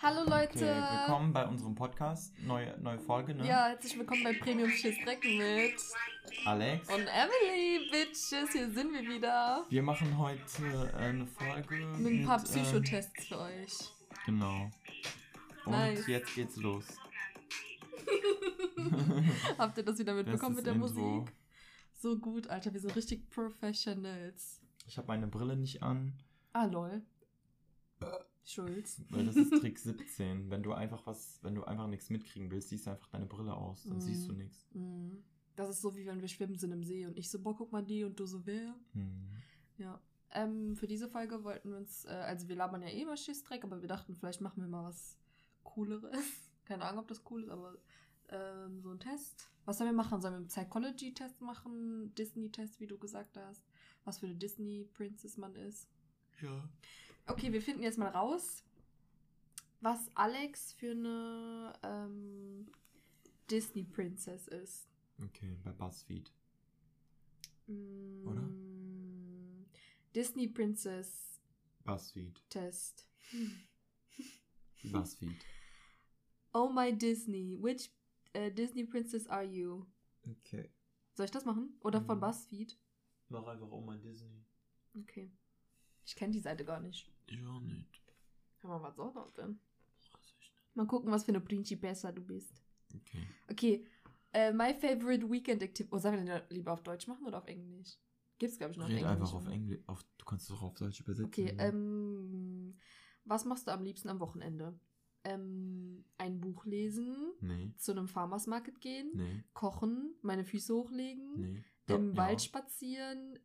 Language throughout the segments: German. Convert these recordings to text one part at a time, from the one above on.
Hallo Leute. Okay, willkommen bei unserem Podcast. Neue, neue Folge, ne? Ja, herzlich willkommen bei Premium Schiss Dreck mit Alex. und Emily, Bitches. Hier sind wir wieder. Wir machen heute eine Folge Mit ein paar ähm, Psychotests für euch. genau. Und Nice. jetzt geht's los. Habt ihr das wieder mitbekommen mit der Intro. Musik? So gut, Alter. Wir sind richtig Professionals. Ich habe meine Brille nicht an, Ah, lol. Schulz. weil das ist Trick 17. Wenn du einfach was, wenn du einfach nichts mitkriegen willst, siehst du einfach deine Brille aus, dann Mhm. siehst du nichts. Mhm. Das ist so, wie wenn wir schwimmen sind im See und ich so, boah, guck mal die und du so, wer? Hm. Ja. Ähm, für diese Folge wollten wir uns, äh, also wir labern ja eh über Schissdreck, aber wir dachten, vielleicht machen wir mal was Cooleres. Keine Ahnung, ob das cool ist, aber ähm, so ein Test. Was sollen wir machen? Sollen wir einen Psychology-Test machen? Disney-Test, wie du gesagt hast? Was für eine Disney-Princess man ist? Ja. Okay, wir finden jetzt mal raus, was Alex für eine ähm, Disney-Princess ist. Okay, bei BuzzFeed. Mm, Oder? Disney Princess BuzzFeed. Test. BuzzFeed. Oh my Disney, which äh, Disney Princess are you? Okay. Soll ich das machen? Oder von Mhm. BuzzFeed? Mach einfach oh mein Disney. Okay. Ich kenne die Seite gar nicht. Ich auch nicht. Mal, was soll das denn? Weiß ich nicht. Mal gucken, was für eine Principessa du bist. Okay. Okay. Äh, my favorite weekend activity. Oh, sollen wir den lieber auf Deutsch machen oder auf Englisch? Gibt's, glaube ich, noch auf Red Englisch. einfach auf? Englisch. Auf, du kannst es auch auf Deutsch übersetzen. Okay, ähm, was machst du am liebsten am Wochenende? Ähm, ein Buch lesen, Nee, zu einem Farmers Market gehen, nee, kochen, meine Füße hochlegen, nee. im Ja. Wald spazieren,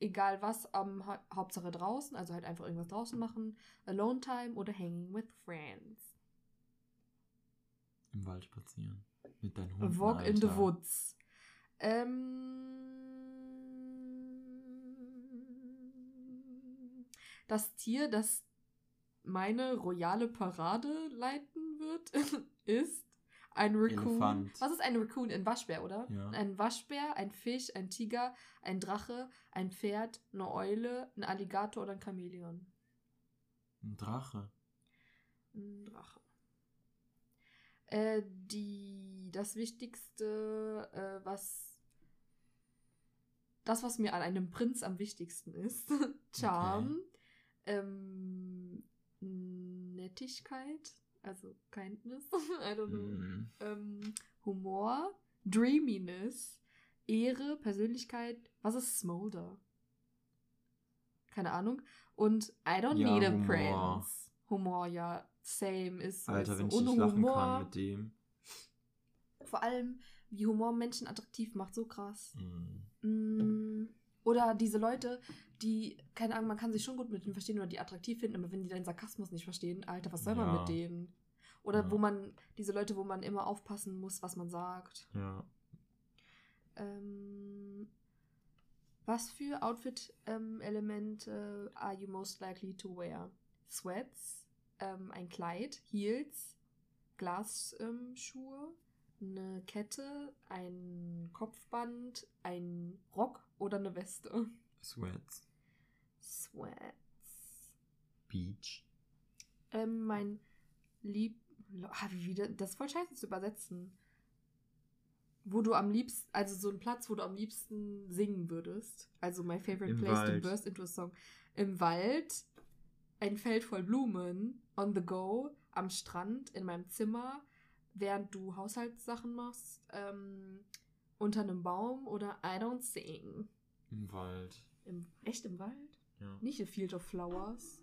egal was, am Ha- Hauptsache draußen, also halt einfach irgendwas draußen machen, Alone Time oder Hanging with Friends. Im Wald spazieren. Mit deinen Hunden. Walk in the Alter. Woods. Ähm, das Tier, das meine royale Parade leiten wird, ist ein Raccoon. Elefant. Was ist ein Raccoon? Ein Waschbär, oder? Ja. Ein Waschbär, ein Fisch, ein Tiger, ein Drache, ein Pferd, eine Eule, ein Alligator oder ein Chamäleon. Ein Drache. Ein Drache. Äh, die, das Wichtigste, äh, was. Das, was mir an einem Prinz am wichtigsten ist. Charm. Ähm, Nettigkeit. Also Kindness. I don't know. Mm. Ähm, Humor. Dreaminess. Ehre, Persönlichkeit. Was ist Smolder? Keine Ahnung. Und I don't Ja, need a Humor. prince. Humor, ja. Same ist so. Alter, ist wenn so. ich nicht lachen Humor. kann mit dem. Vor allem, wie Humor Menschen attraktiv macht, so krass. Mm. Mm, Oder diese Leute, die, keine Ahnung, man kann sich schon gut mit denen verstehen oder die attraktiv finden, aber wenn die deinen Sarkasmus nicht verstehen, Alter, was soll man Ja. mit denen? Oder Ja. wo man, diese Leute, wo man immer aufpassen muss, was man sagt. Ja. Ähm, was für Outfit-Elemente are you most likely to wear? Sweats, ähm, ein Kleid, Heels, Glasschuhe, eine Kette, ein Kopfband, ein Rock oder eine Weste? Sweats. Sweats. Beach. Ähm, mein Lieb... Ah, wie wieder... Das ist voll scheiße zu übersetzen. Wo du am liebsten... Also so ein Platz, wo du am liebsten singen würdest. Also my favorite Im place Wald. to burst into a song. Im Wald. Ein Feld voll Blumen. On the go. Am Strand. In meinem Zimmer. Während du Haushaltssachen machst. Ähm, unter einem Baum. Oder I don't sing. Im Wald. Im, echt im Wald? Ja. Nicht a field of flowers.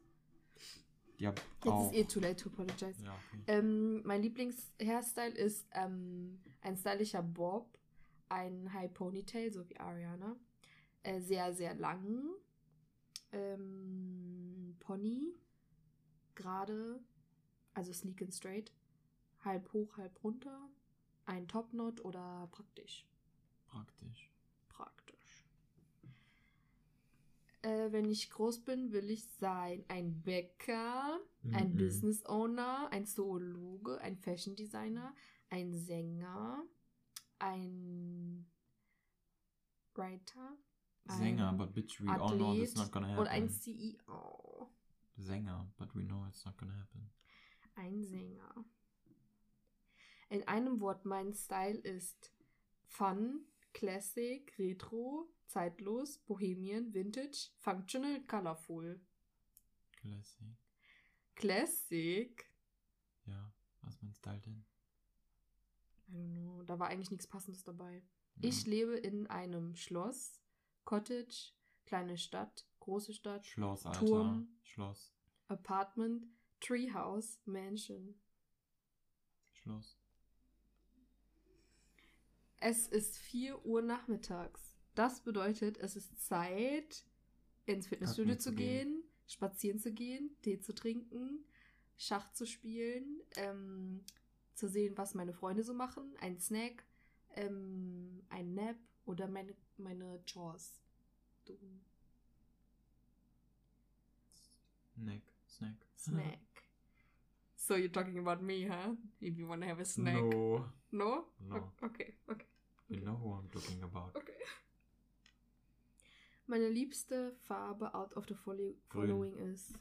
Ja, Jetzt auch. ist eh too late to apologize. Ja, okay. Ähm, mein Lieblings-Hairstyle ist ähm, ein stylischer Bob, ein High Ponytail, so wie Ariana. Äh, sehr, sehr lang. Ähm, Pony. Gerade. Also sleek and straight. Halb hoch, halb runter. Ein Topknot oder praktisch. Praktisch. Praktisch. Äh, wenn ich groß bin, will ich sein ein Bäcker, ein Mhm. Business Owner, ein Zoologe, ein Fashion Designer, ein Sänger, ein Writer, Sänger, ein but bitch, we all know this Athlet not gonna und ein happen. CEO. Sänger, but we know it's not gonna happen. Ein Sänger. In einem Wort, mein Style ist Fun, Classic, Retro, Zeitlos, Bohemian, Vintage, Functional, Colorful. Classic. Classic? Ja, was ist mein Style denn? I don't know, da war eigentlich nichts Passendes dabei. Ja. Ich lebe in einem Schloss, Cottage, kleine Stadt, große Stadt, Schloss, Alter. Turm. Schloss. Apartment, Treehouse, Mansion. Schloss. Es ist 4 Uhr nachmittags. Das bedeutet, es ist Zeit, ins Fitnessstudio zu zu gehen, spazieren zu gehen, Tee zu trinken, Schach zu spielen, ähm, zu sehen, was meine Freunde so machen, ein Snack, ähm, ein Nap oder meine, meine Chores. Du, Snack. Snack. Snack. so you're talking about me, huh? If you wanna have a snack. No. No? No. O- Okay, okay. You know who I'm talking about. Okay. Meine liebste Farbe out of the follow Grün. following ist.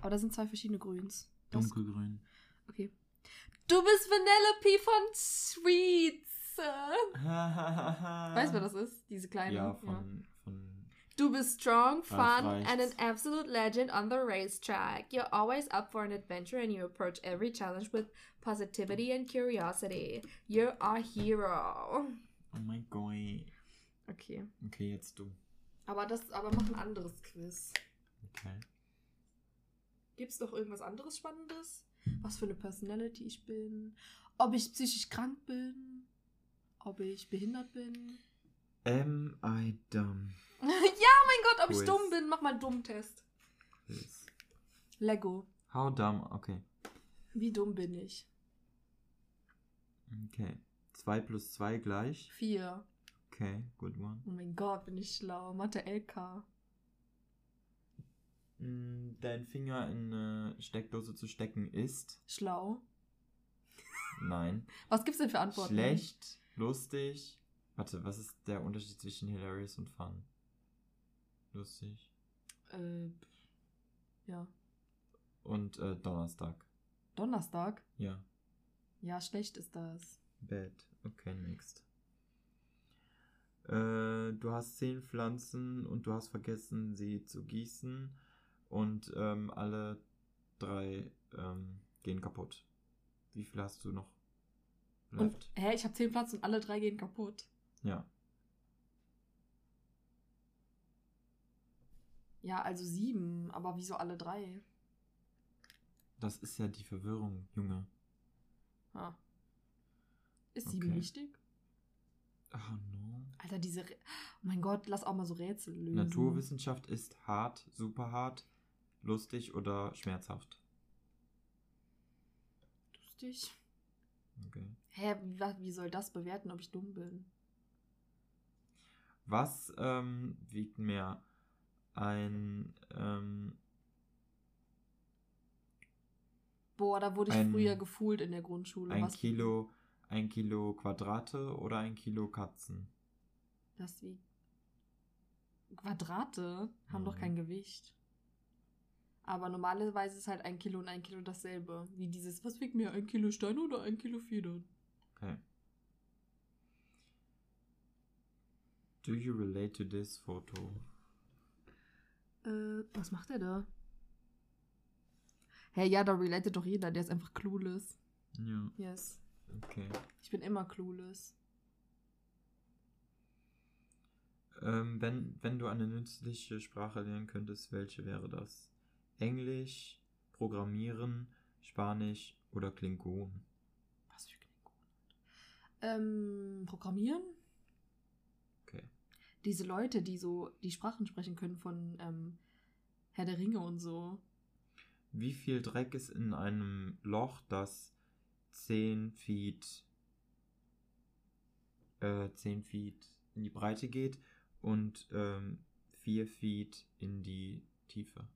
Aber da sind zwei verschiedene Grüns. Das- Dunkelgrün. Okay. Du bist Vanellope von Sweets. Weißt du, wer das ist? Diese kleine. Ja, von, von Du bist strong, fun, reicht's. and an absolute legend on the racetrack. You're always up for an adventure and you approach every challenge with positivity and curiosity. You're our hero. Oh mein Gott. Okay. Okay, jetzt du. Aber das, aber mach ein anderes Quiz. Okay. Gibt's noch irgendwas anderes Spannendes? Was für eine Personality ich bin? Ob ich psychisch krank bin? Ob ich behindert bin? Am I dumb? ja, mein Gott, ob ich Quiz. dumm bin? Mach mal einen Dummtest. Quiz. Lego. How dumb? Okay. Wie dumm bin ich? Okay. 2 plus 2 gleich. Vier. Okay, good one. Oh mein Gott, bin ich schlau. Mathe LK. Mm, Dein Finger in eine Steckdose zu stecken ist. Schlau. Nein. Was gibt's denn für Antworten? Schlecht, lustig. Warte, was ist der Unterschied zwischen hilarious und fun? Lustig. Äh, ja. Und äh, Donnerstag. Donnerstag? Ja. Ja, schlecht ist das. Bad. Okay, next. Äh, du hast zehn Pflanzen und du hast vergessen, sie zu gießen. Und ähm, alle drei ähm, gehen kaputt. Wie viel hast du noch Und, left? hä, ich habe zehn Platz und alle drei gehen kaputt. Ja. Ja, also sieben. Aber wieso alle drei? Das ist ja die Verwirrung, Junge. Ah. Ist sieben Okay. richtig? Oh no. Alter, diese. Rä- Oh mein Gott, lass auch mal so Rätsel lösen. Naturwissenschaft ist hart, super hart, lustig oder schmerzhaft. Lustig. Okay. Hä, wie, wie soll das bewerten, ob ich dumm bin? Was ähm, wiegt mehr? Ein, ähm, Boah, da wurde ich Ein- früher gefühlt in der Grundschule. ein Was- Kilo, ein Kilo Quadrate oder ein Kilo Katzen? Das wie. Quadrate haben doch Mhm. kein Gewicht. Aber normalerweise ist halt ein Kilo und ein Kilo dasselbe. Wie dieses, was wiegt mehr, ein Kilo Steine oder ein Kilo Federn? Okay. Do you relate to this photo? Äh, was macht er da? Hä, ja, da relatet doch jeder, der ist einfach clueless. Ja, Yes. okay. Ich bin immer clueless. Ähm, wenn, wenn du eine nützliche Sprache lernen könntest, welche wäre das? Englisch, Programmieren, Spanisch oder Klingon? Was für Klingonen? Ähm, Programmieren? Diese Leute, die so die Sprachen sprechen können von ähm, Herr der Ringe und so. Wie viel Dreck ist in einem Loch, das 10 Feet, äh, 10 Feet in die Breite geht und ähm, 4 Feet in die Tiefe?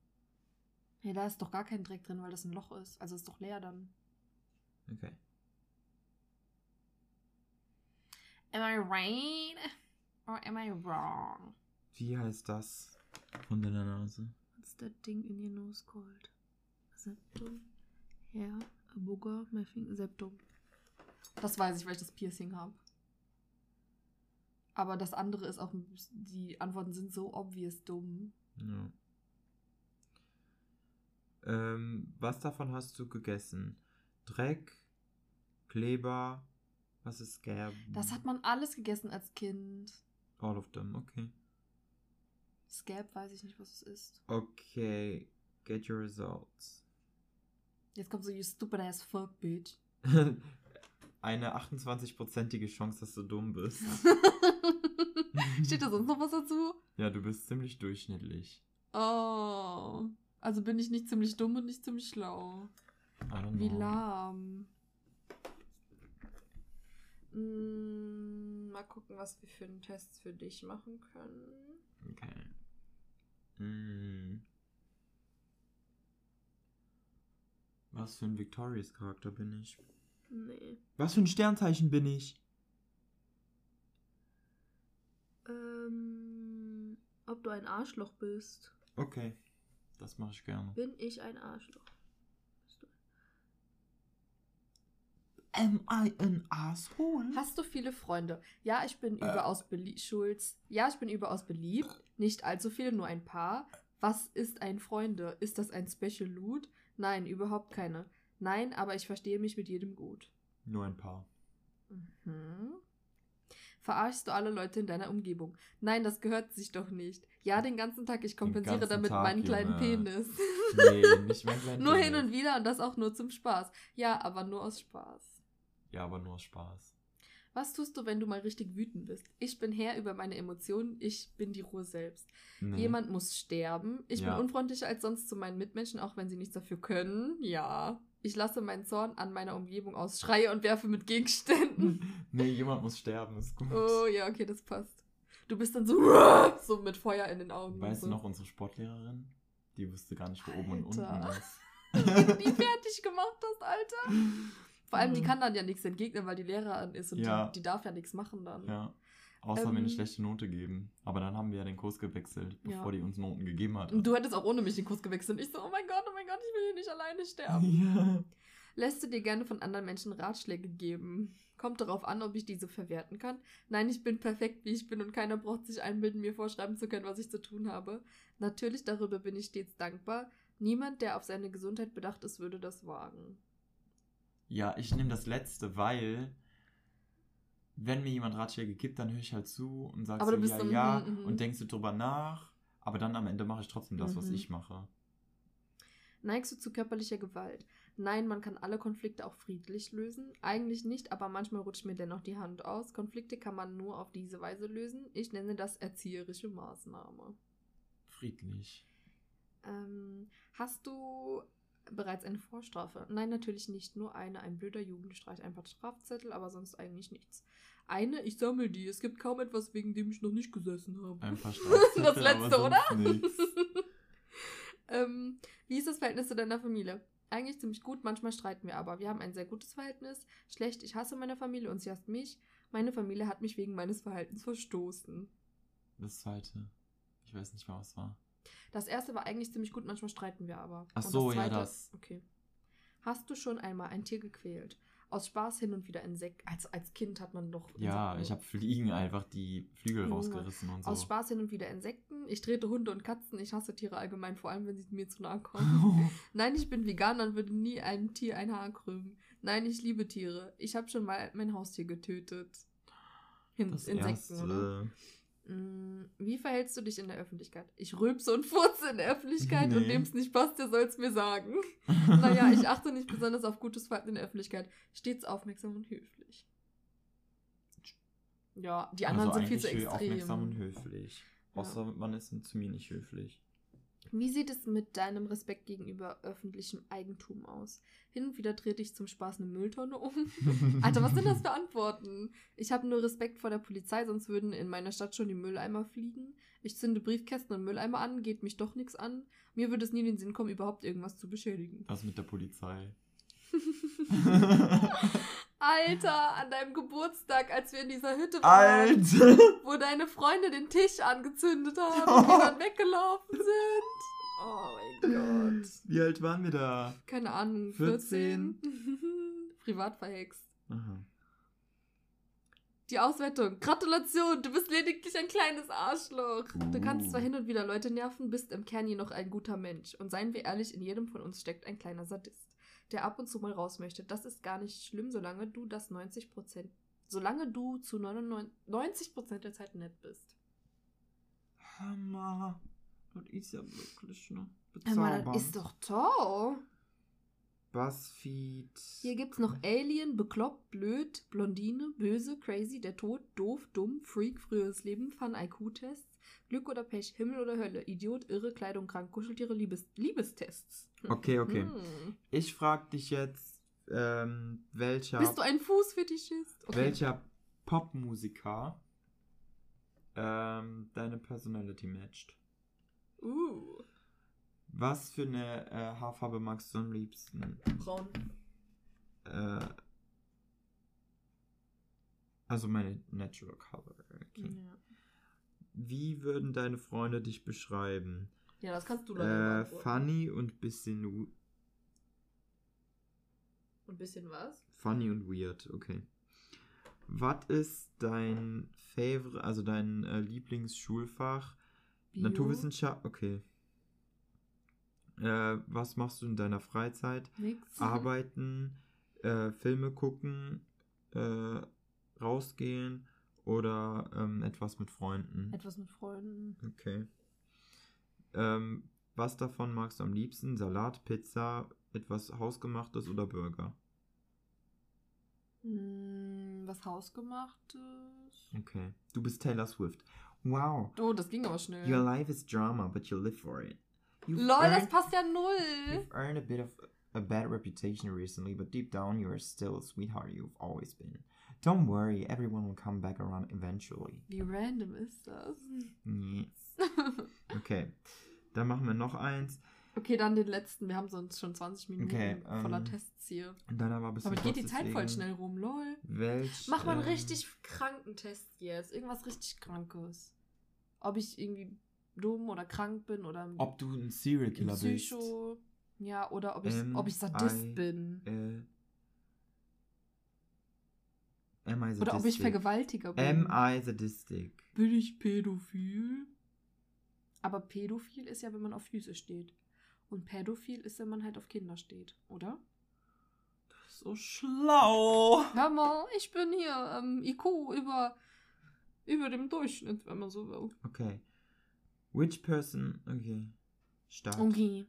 Ja, da ist doch gar kein Dreck drin, weil das ein Loch ist. Also ist doch leer dann. Okay. Am I right? Or am I wrong? Wie heißt das von deiner Nase? What's that thing in your nose called? Septum? Hair? A booger? My finger? Septum. Das weiß ich, weil ich das Piercing habe. Aber das andere ist auch, die Antworten sind so obvious dumm. Ja. Ähm, was davon hast du gegessen? Dreck, Kleber, was ist Scab? Das hat man alles gegessen als Kind. All of them, okay. Scab weiß ich nicht, was es ist. Okay, get your results. Jetzt kommt so, you stupid ass fuck, bitch. Eine 28-prozentige Chance, dass du dumm bist. Steht da sonst noch was dazu? Ja, du bist ziemlich durchschnittlich. Oh. Also bin ich nicht ziemlich dumm und nicht ziemlich schlau. I don't Wie lahm. Mm, mal gucken, was wir für einen Test für dich machen können. Okay. Mm. Was für ein Victorious Charakter bin ich? Nee. Was für ein Sternzeichen bin ich? Ähm, ob du ein Arschloch bist? Okay, das mache ich gerne. Bin ich ein Arschloch? Bist du? Am I an asshole? Hast du viele Freunde? Ja, ich bin überaus beliebt. Schulz. Ja, ich bin überaus beliebt. Nicht allzu viele, nur ein paar. Was ist ein Freunde? Ist das ein Special Loot? Nein, überhaupt keine. Nein, aber ich verstehe mich mit jedem gut. Nur ein paar. Mhm. Verarschst du alle Leute in deiner Umgebung? Nein, das gehört sich doch nicht. Ja, den ganzen Tag. Ich kompensiere damit Tag, meinen kleinen Junge. Penis. Nee, nicht mein kleiner nur Penis. hin und wieder und das auch nur zum Spaß. Ja, aber nur aus Spaß. Ja, aber nur aus Spaß. Was tust du, wenn du mal richtig wütend bist? Ich bin Herr über meine Emotionen. Ich bin die Ruhe selbst. Nee. Jemand muss sterben. Ich Ja. bin unfreundlicher als sonst zu meinen Mitmenschen, auch wenn sie nichts dafür können. Ja. Ich lasse meinen Zorn an meiner Umgebung aus, schreie und werfe mit Gegenständen. nee, jemand muss sterben, ist gut. oh ja, okay, das passt. Du bist dann so, so mit Feuer in den Augen. Weißt du so. noch unsere Sportlehrerin? Die wusste gar nicht, wo oben und unten Alter. ist. Wie du die fertig gemacht hast, Alter. Vor allem, die Mhm. kann dann ja nichts entgegnen, weil die Lehrerin ist und Ja. die, die darf ja nichts machen dann. Ja. Außer mir eine Ähm. schlechte Note geben. Aber dann haben wir ja den Kurs gewechselt, Ja. bevor die uns Noten gegeben hat. Und du hättest auch ohne mich den Kurs gewechselt. Und ich so, oh mein Gott, oh mein Gott, ich will hier nicht alleine sterben. ja. Lässt du dir gerne von anderen Menschen Ratschläge geben? Kommt darauf an, ob ich diese verwerten kann. Nein, ich bin perfekt, wie ich bin und keiner braucht sich einbilden, mir vorschreiben zu können, was ich zu tun habe. Natürlich, darüber bin ich stets dankbar. Niemand, der auf seine Gesundheit bedacht ist, würde das wagen. Ja, ich nehme das letzte, weil wenn mir jemand Ratschläge gibt, dann höre ich halt zu und sage so, ja, ja, mhm, mhm. und denkst du drüber nach. Aber dann am Ende mache ich trotzdem das, was Mhm. ich mache. Neigst du zu körperlicher Gewalt? Nein, man kann alle Konflikte auch friedlich lösen. Eigentlich nicht, aber manchmal rutscht mir dennoch die Hand aus. Konflikte kann man nur auf diese Weise lösen. Ich nenne das erzieherische Maßnahme. Friedlich. Ähm, hast du bereits eine Vorstrafe? Nein, natürlich nicht. Nur eine. Ein blöder Jugendstreich, ein paar Strafzettel, aber sonst eigentlich nichts. Eine, ich sammle die. Es gibt kaum etwas, wegen dem ich noch nicht gesessen habe. Ein paar Strafzettel, das letzte, oder? ähm, wie ist das Verhältnis zu deiner Familie? Eigentlich ziemlich gut, manchmal streiten wir aber. Wir haben ein sehr gutes Verhältnis. Schlecht, ich hasse meine Familie und sie hasst mich. Meine Familie hat mich wegen meines Verhaltens verstoßen. Das zweite. Ich weiß nicht mehr, was war. Das erste war eigentlich ziemlich gut, manchmal streiten wir aber. Ach Und so, ja, das. Okay. Hast du schon einmal ein Tier gequält? Aus Spaß hin und wieder Insekten. Als, als Kind hat man doch. Ja, Insekten- ich habe Fliegen einfach die Flügel Junge. rausgerissen und so. Aus Spaß hin und wieder Insekten. Ich trete Hunde und Katzen. Ich hasse Tiere allgemein, vor allem wenn sie mir zu nahe kommen. Nein, ich bin Veganer und würde nie einem Tier ein Haar krümmen. Nein, ich liebe Tiere. Ich habe schon mal mein Haustier getötet. Hin das Insekten, erste. oder? Mm, Wie verhältst du dich in der Öffentlichkeit? Ich rülpse und furze in der Öffentlichkeit und Nee. wem es nicht passt, der soll es mir sagen. naja, ich achte nicht besonders auf gutes Verhalten in der Öffentlichkeit. Stets aufmerksam und höflich. Ja, die anderen also sind viel zu eigentlich aufmerksam und extrem. höflich. Ja. Außer man ist zu mir nicht höflich. Wie sieht es mit deinem Respekt gegenüber öffentlichem Eigentum aus? Hin und wieder trete ich zum Spaß eine Mülltonne um. Alter, was sind das für Antworten? Ich habe nur Respekt vor der Polizei, sonst würden in meiner Stadt schon die Mülleimer fliegen. Ich zünde Briefkästen und Mülleimer an, geht mich doch nichts an. Mir würde es nie in den Sinn kommen, überhaupt irgendwas zu beschädigen. Was mit der Polizei? Alter, an deinem Geburtstag, als wir in dieser Hütte waren, Alter! wo deine Freunde den Tisch angezündet haben und wir dann weggelaufen sind. Oh mein Gott. Wie alt waren wir da? Keine Ahnung. 14? 14? Privat verhext. Aha. Die Auswertung. Gratulation, du bist lediglich ein kleines Arschloch. Du kannst Uh. zwar hin und wieder Leute nerven, bist im Kern jedoch ein guter Mensch. Und seien wir ehrlich, in jedem von uns steckt ein kleiner Sadist, der ab und zu mal raus möchte. Das ist gar nicht schlimm, solange du das 90%, solange du zu 99, 90% der Zeit nett bist. Hammer. Das ist ja wirklich, ne? Bezaubernd. das ist doch toll. Buzzfeed. Hier gibt's noch Alien, bekloppt, blöd, Blondine, böse, crazy, der Tod, doof, dumm, Freak, früheres Leben, Fun, IQ-Tests, Glück oder Pech, Himmel oder Hölle, Idiot, irre, Kleidung, krank, Kuscheltiere, Liebes Liebestests. Okay, okay. Hm. Ich frag dich jetzt, ähm, welcher, Bist du ein Fußfetischist? Okay. welcher Popmusiker ähm, deine Personality matcht? Uh, Was für eine äh, Haarfarbe magst du am liebsten? braun. Äh, also meine Natural Color. Okay. Ja. Wie würden deine Freunde dich beschreiben? ja, das kannst du leider Äh, funny und bisschen Und bisschen was? funny und weird, okay. Was ist dein Favorite, also dein äh, Lieblingsschulfach? Bio? Naturwissenschaft, okay. Äh, was machst du in deiner Freizeit? Nix. Arbeiten, äh, Filme gucken, äh, rausgehen oder ähm, etwas mit Freunden? Etwas mit Freunden. Okay. Ähm, was davon magst du am liebsten? Salat, Pizza, etwas Hausgemachtes oder Burger? Hm, was hausgemachtes? Okay. Du bist Taylor Swift. Wow. Oh, das ging aber schnell. Your life is drama, but you live for it. You've Lol, das earned- passt ja null. You've earned a bit of a bad reputation recently, but deep down you are still a sweetheart you've always been. Don't worry, everyone will come back around eventually. Wie random ist das? Nee. Okay. Dann machen wir noch eins. okay, dann den letzten. Wir haben sonst schon 20 Minuten Okay, voller ähm, Tests hier. Und dann aber ein bisschen Damit geht die kurz, Zeit voll deswegen- schnell rum, lol. Welch, Mach mal einen ähm, richtig kranken Test jetzt. Irgendwas richtig Krankes. Ob ich irgendwie dumm oder krank bin oder Ob du ein Serial Killer bist. Psycho. Ja, oder ob ich, Ähm, ob ich Sadist I- bin. Äh, am I Oder ob ich? Vergewaltiger bin. Am I sadistic? Bin ich pädophil? Aber pädophil ist ja, wenn man auf Füße steht. Und pädophil ist, wenn man halt auf Kinder steht, oder? So schlau. Hör mal, ich bin hier ähm, IQ über, über dem Durchschnitt, wenn man so will. Okay. Which person. Okay. Start. Okay.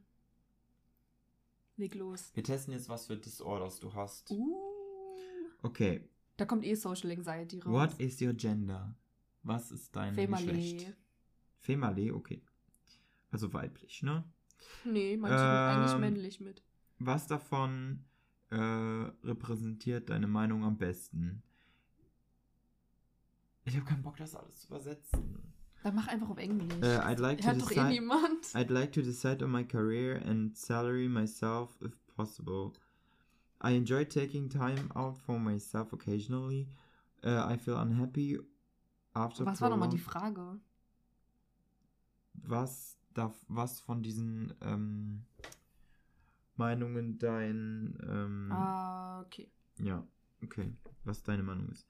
Leg los. Wir testen jetzt, was für Disorders du hast. Uh. Okay. Da kommt eh Social Anxiety raus. What is your gender? Was ist dein Geschlecht? Female. Female, okay. Also weiblich, ne? Nee, manche sind eigentlich Ähm, männlich mit. Was davon äh, repräsentiert deine Meinung am besten? Ich habe keinen Bock, das alles zu übersetzen. Dann mach einfach auf Englisch. Äh, I'd like to Hört doch eh niemand. I'd like to decide on my career and salary myself if possible. I enjoy taking time out for myself occasionally. Uh, I feel unhappy after Was war nochmal die Frage? Was darf was von diesen ähm, Meinungen dein ähm, Ah, okay. ja okay was deine Meinung ist.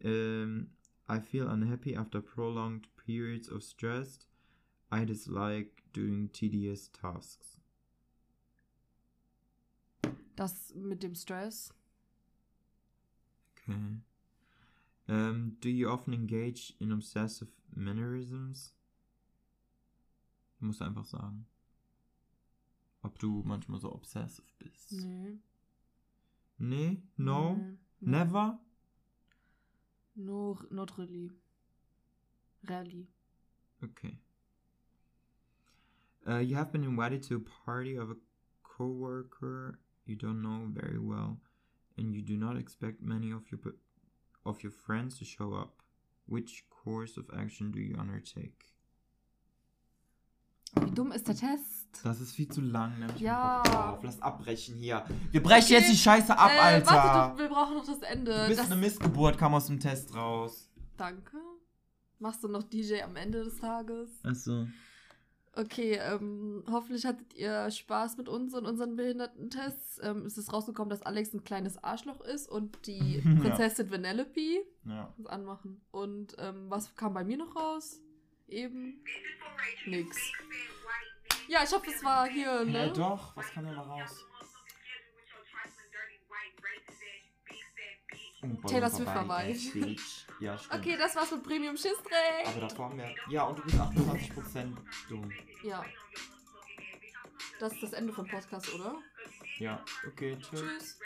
Ähm, I feel unhappy after prolonged periods of stress. I dislike doing tedious tasks. Das mit dem Stress. Okay. Um, do you often engage in obsessive mannerisms? Du musst einfach sagen. Ob du manchmal so obsessive bist. Nee. Nee? No? Nee. Never? No, not really. Rarely. Okay. Uh, you have been invited to a party of a coworker you don't know very well, and you do not expect many of your of your friends to show up. Which course of action do you undertake? Wie dumm ist der Test? Das ist viel zu lang, ne? Ja. Drauf. Lass abbrechen hier. Wir brechen Okay. jetzt die Scheiße ab, äh, Alter. Warte, wir brauchen noch das Ende. du bist das, eine Missgeburt, kam aus dem Test raus. Danke. Machst du noch DJ am Ende des Tages? Achso. Okay, ähm, hoffentlich hattet ihr Spaß mit uns und unseren Behindertentests. Ähm, es ist rausgekommen, dass Alex ein kleines Arschloch ist und die Ja. Prinzessin Vanellope. Ja. Das anmachen. Und ähm, was kam bei mir noch raus? Eben nix. Ja, ich hoffe, es war hier, ne? Ja, doch. Was kam denn mal raus? Taylor Swift vorbei. Bitch. Ja, stimmt. Okay, das war's mit Premium Schissdreck. Aber davor haben wir. Ja, und du bist 28% dumm. Ja. Das ist das Ende vom Podcast, oder? Ja, okay, tschüss. Tschüss.